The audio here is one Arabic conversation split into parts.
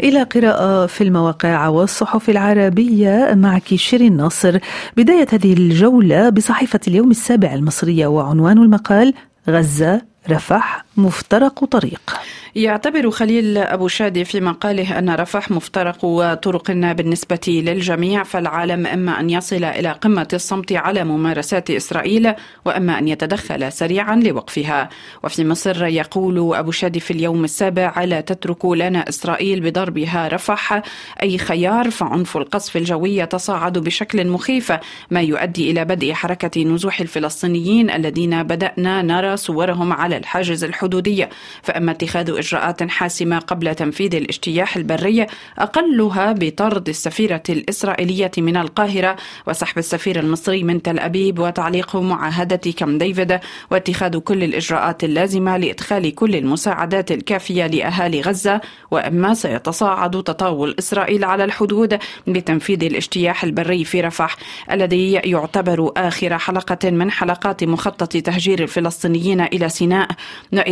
إلى قراءة في المواقع والصحف العربية معك شيرين ناصر. بداية هذه الجولة بصحيفة اليوم السابع المصرية وعنوان المقال غزة رفح. مفترق طريق. يعتبر خليل أبو شادي في مقاله أن رفح مفترق وطرق بالنسبة للجميع فالعالم إما أن يصل إلى قمة الصمت على ممارسات إسرائيل وإما أن يتدخل سريعا لوقفها. وفي مصر يقول أبو شادي في اليوم السابع لا تترك لنا إسرائيل بضربها رفح أي خيار فعنف القصف الجوي يتصاعد بشكل مخيف ما يؤدي إلى بدء حركة نزوح الفلسطينيين الذين بدأنا نرى صورهم على الحاجز الحدودي فأما اتخاذ إجراءات حاسمة قبل تنفيذ الاجتياح البري أقلها بطرد السفيرة الإسرائيلية من القاهرة وسحب السفير المصري من تل أبيب وتعليق معاهدة كام ديفيد واتخاذ كل الإجراءات اللازمة لإدخال كل المساعدات الكافية لأهالي غزة. وإما سيتصاعد تطاول إسرائيل على الحدود بتنفيذ الاجتياح البري في رفح الذي يعتبر آخر حلقة من حلقات مخطط تهجير الفلسطينيين إلى سيناء.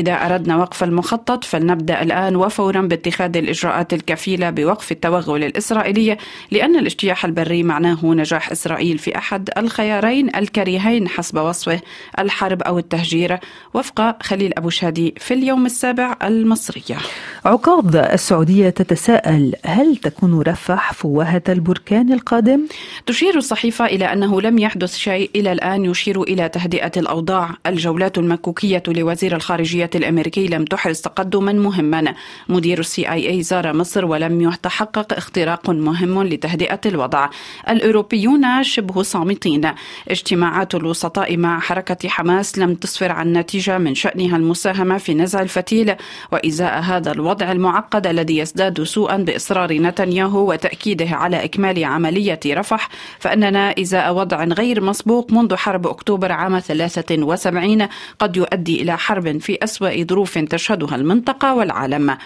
وإذا أردنا وقف المخطط فل فلنبدأ الآن وفورا باتخاذ الإجراءات الكفيلة بوقف التوغل الإسرائيلي لأن الاجتياح البري معناه نجاح إسرائيل في أحد الخيارين الكريهين حسب وصفه الحرب أو التهجير. وفق خليل أبو شادي في اليوم السابع المصرية. عقاب السعودية تتساءل هل تكون رفح فوهة البركان القادم؟ تشير الصحيفة إلى أنه لم يحدث شيء إلى الآن يشير إلى تهدئة الأوضاع. الجولات المكوكية لوزير الخارجية الأمريكي لم تحرز تقدما مهما. مدير السي آي إي زار مصر ولم يتحقق اختراق مهم لتهدئة الوضع. الأوروبيون شبه صامتين. اجتماعات الوسطاء مع حركة حماس لم تسفر عن نتيجة من شأنها المساهمة في نزع الفتيل وإزاء هذا الوضع المعقد الذي يزداد سوءا بإصرار نتنياهو وتأكيده على إكمال عملية رفح فأننا إزاء وضع غير مسبوق منذ حرب أكتوبر عام 73 قد يؤدي إلى حرب في أسوأ ظروف تشهدها المنطقة والعالم.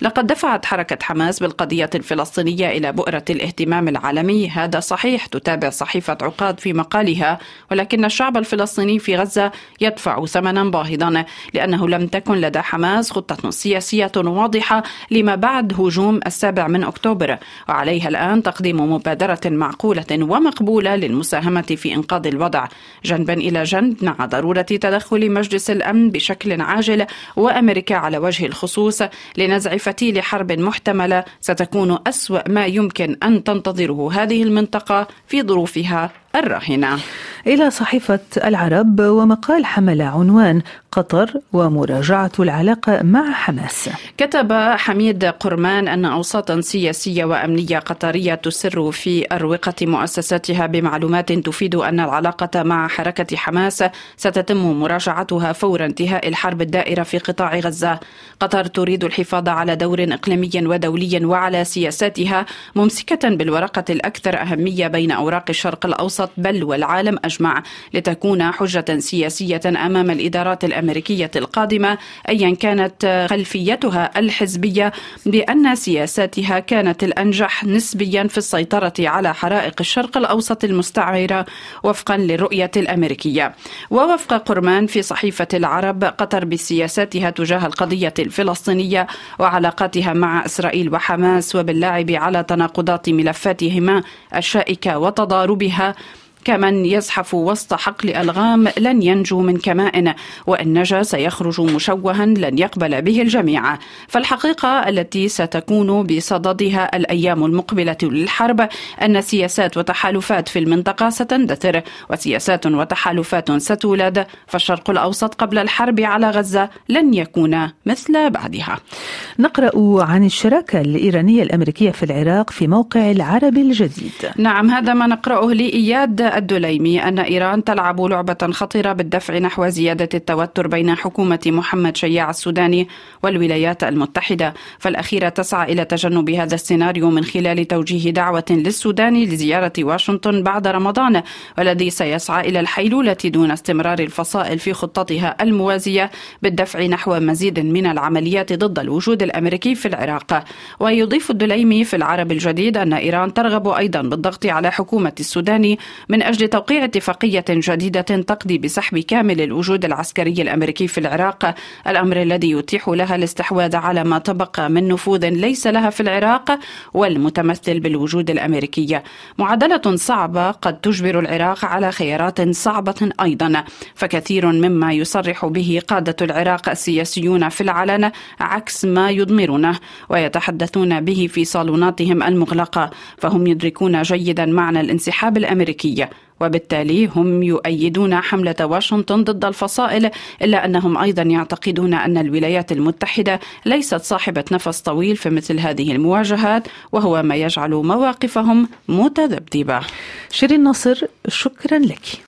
لقد دفعت حركة حماس بالقضية الفلسطينية إلى بؤرة الاهتمام العالمي. هذا صحيح تتابع صحيفة عقاد في مقالها ولكن الشعب الفلسطيني في غزة يدفع ثمنا باهظا لأنه لم تكن لدى حماس خطة سياسية واضحة لما بعد هجوم السابع من أكتوبر. وعليها الآن تقديم مبادرة معقولة ومقبولة للمساهمة في إنقاذ الوضع. جنبا إلى جنب مع ضرورة تدخل مجلس الأمن بشكل عاجل وأمريكا على وجه الخصوص لنزع فتيل حرب محتملة ستكون أسوأ ما يمكن أن تنتظره هذه المنطقة في ظروفها الراهنة. إلى صحيفة العرب ومقال حمل عنوان قطر ومراجعة العلاقة مع حماس. كتب حميد قرمان أن أوساطا سياسية وأمنية قطرية تسر في أروقة مؤسساتها بمعلومات تفيد أن العلاقة مع حركة حماس ستتم مراجعتها فور انتهاء الحرب الدائرة في قطاع غزة. قطر تريد الحفاظ على دور إقليمي ودولي وعلى سياساتها ممسكة بالورقة الأكثر أهمية بين أوراق الشرق الأوسط بل والعالم أجمع لتكون حجة سياسية أمام الإدارات الأمريكية القادمة أيا كانت خلفيتها الحزبية بأن سياساتها كانت الأنجح نسبيا في السيطرة على حرائق الشرق الأوسط المستعمرة وفقا للرؤية الأمريكية. ووفق قرمان في صحيفة العرب قطر بسياساتها تجاه القضية الفلسطينية وعلاقاتها مع إسرائيل وحماس وباللعب على تناقضات ملفاتهما الشائكة وتضاربها كمن يزحف وسط حقل ألغام لن ينجو من كمائن وإن نجا سيخرج مشوها لن يقبل به الجميع. فالحقيقة التي ستكون بصددها الأيام المقبلة للحرب أن سياسات وتحالفات في المنطقة ستندثر وسياسات وتحالفات ستولد. فالشرق الأوسط قبل الحرب على غزة لن يكون مثل بعدها. نقرأ عن الشراكة الإيرانية الأمريكية في العراق في موقع العربي الجديد. نعم هذا ما نقرأه لإياد الدليمي أن إيران تلعب لعبة خطيرة بالدفع نحو زيادة التوتر بين حكومة محمد شياع السوداني والولايات المتحدة فالأخيرة تسعى إلى تجنب هذا السيناريو من خلال توجيه دعوة للسودان لزيارة واشنطن بعد رمضان والذي سيسعى إلى الحيلولة دون استمرار الفصائل في خطتها الموازية بالدفع نحو مزيد من العمليات ضد الوجود الأمريكي في العراق. ويضيف الدليمي في العرب الجديد أن إيران ترغب أيضا بالضغط على حكومة السودان من من أجل توقيع اتفاقية جديدة تقضي بسحب كامل الوجود العسكري الأمريكي في العراق. الأمر الذي يتيح لها الاستحواذ على ما تبقى من نفوذ ليس لها في العراق والمتمثل بالوجود الأمريكي. معادلة صعبة قد تجبر العراق على خيارات صعبة أيضا. فكثير مما يصرح به قادة العراق السياسيون في العلن عكس ما يضمرونه ويتحدثون به في صالوناتهم المغلقة. فهم يدركون جيدا معنى الانسحاب الأمريكي. وبالتالي هم يؤيدون حملة واشنطن ضد الفصائل إلا أنهم أيضا يعتقدون أن الولايات المتحدة ليست صاحبة نفس طويل في مثل هذه المواجهات وهو ما يجعل مواقفهم متذبذبة. شيرين ناصر شكرا لك.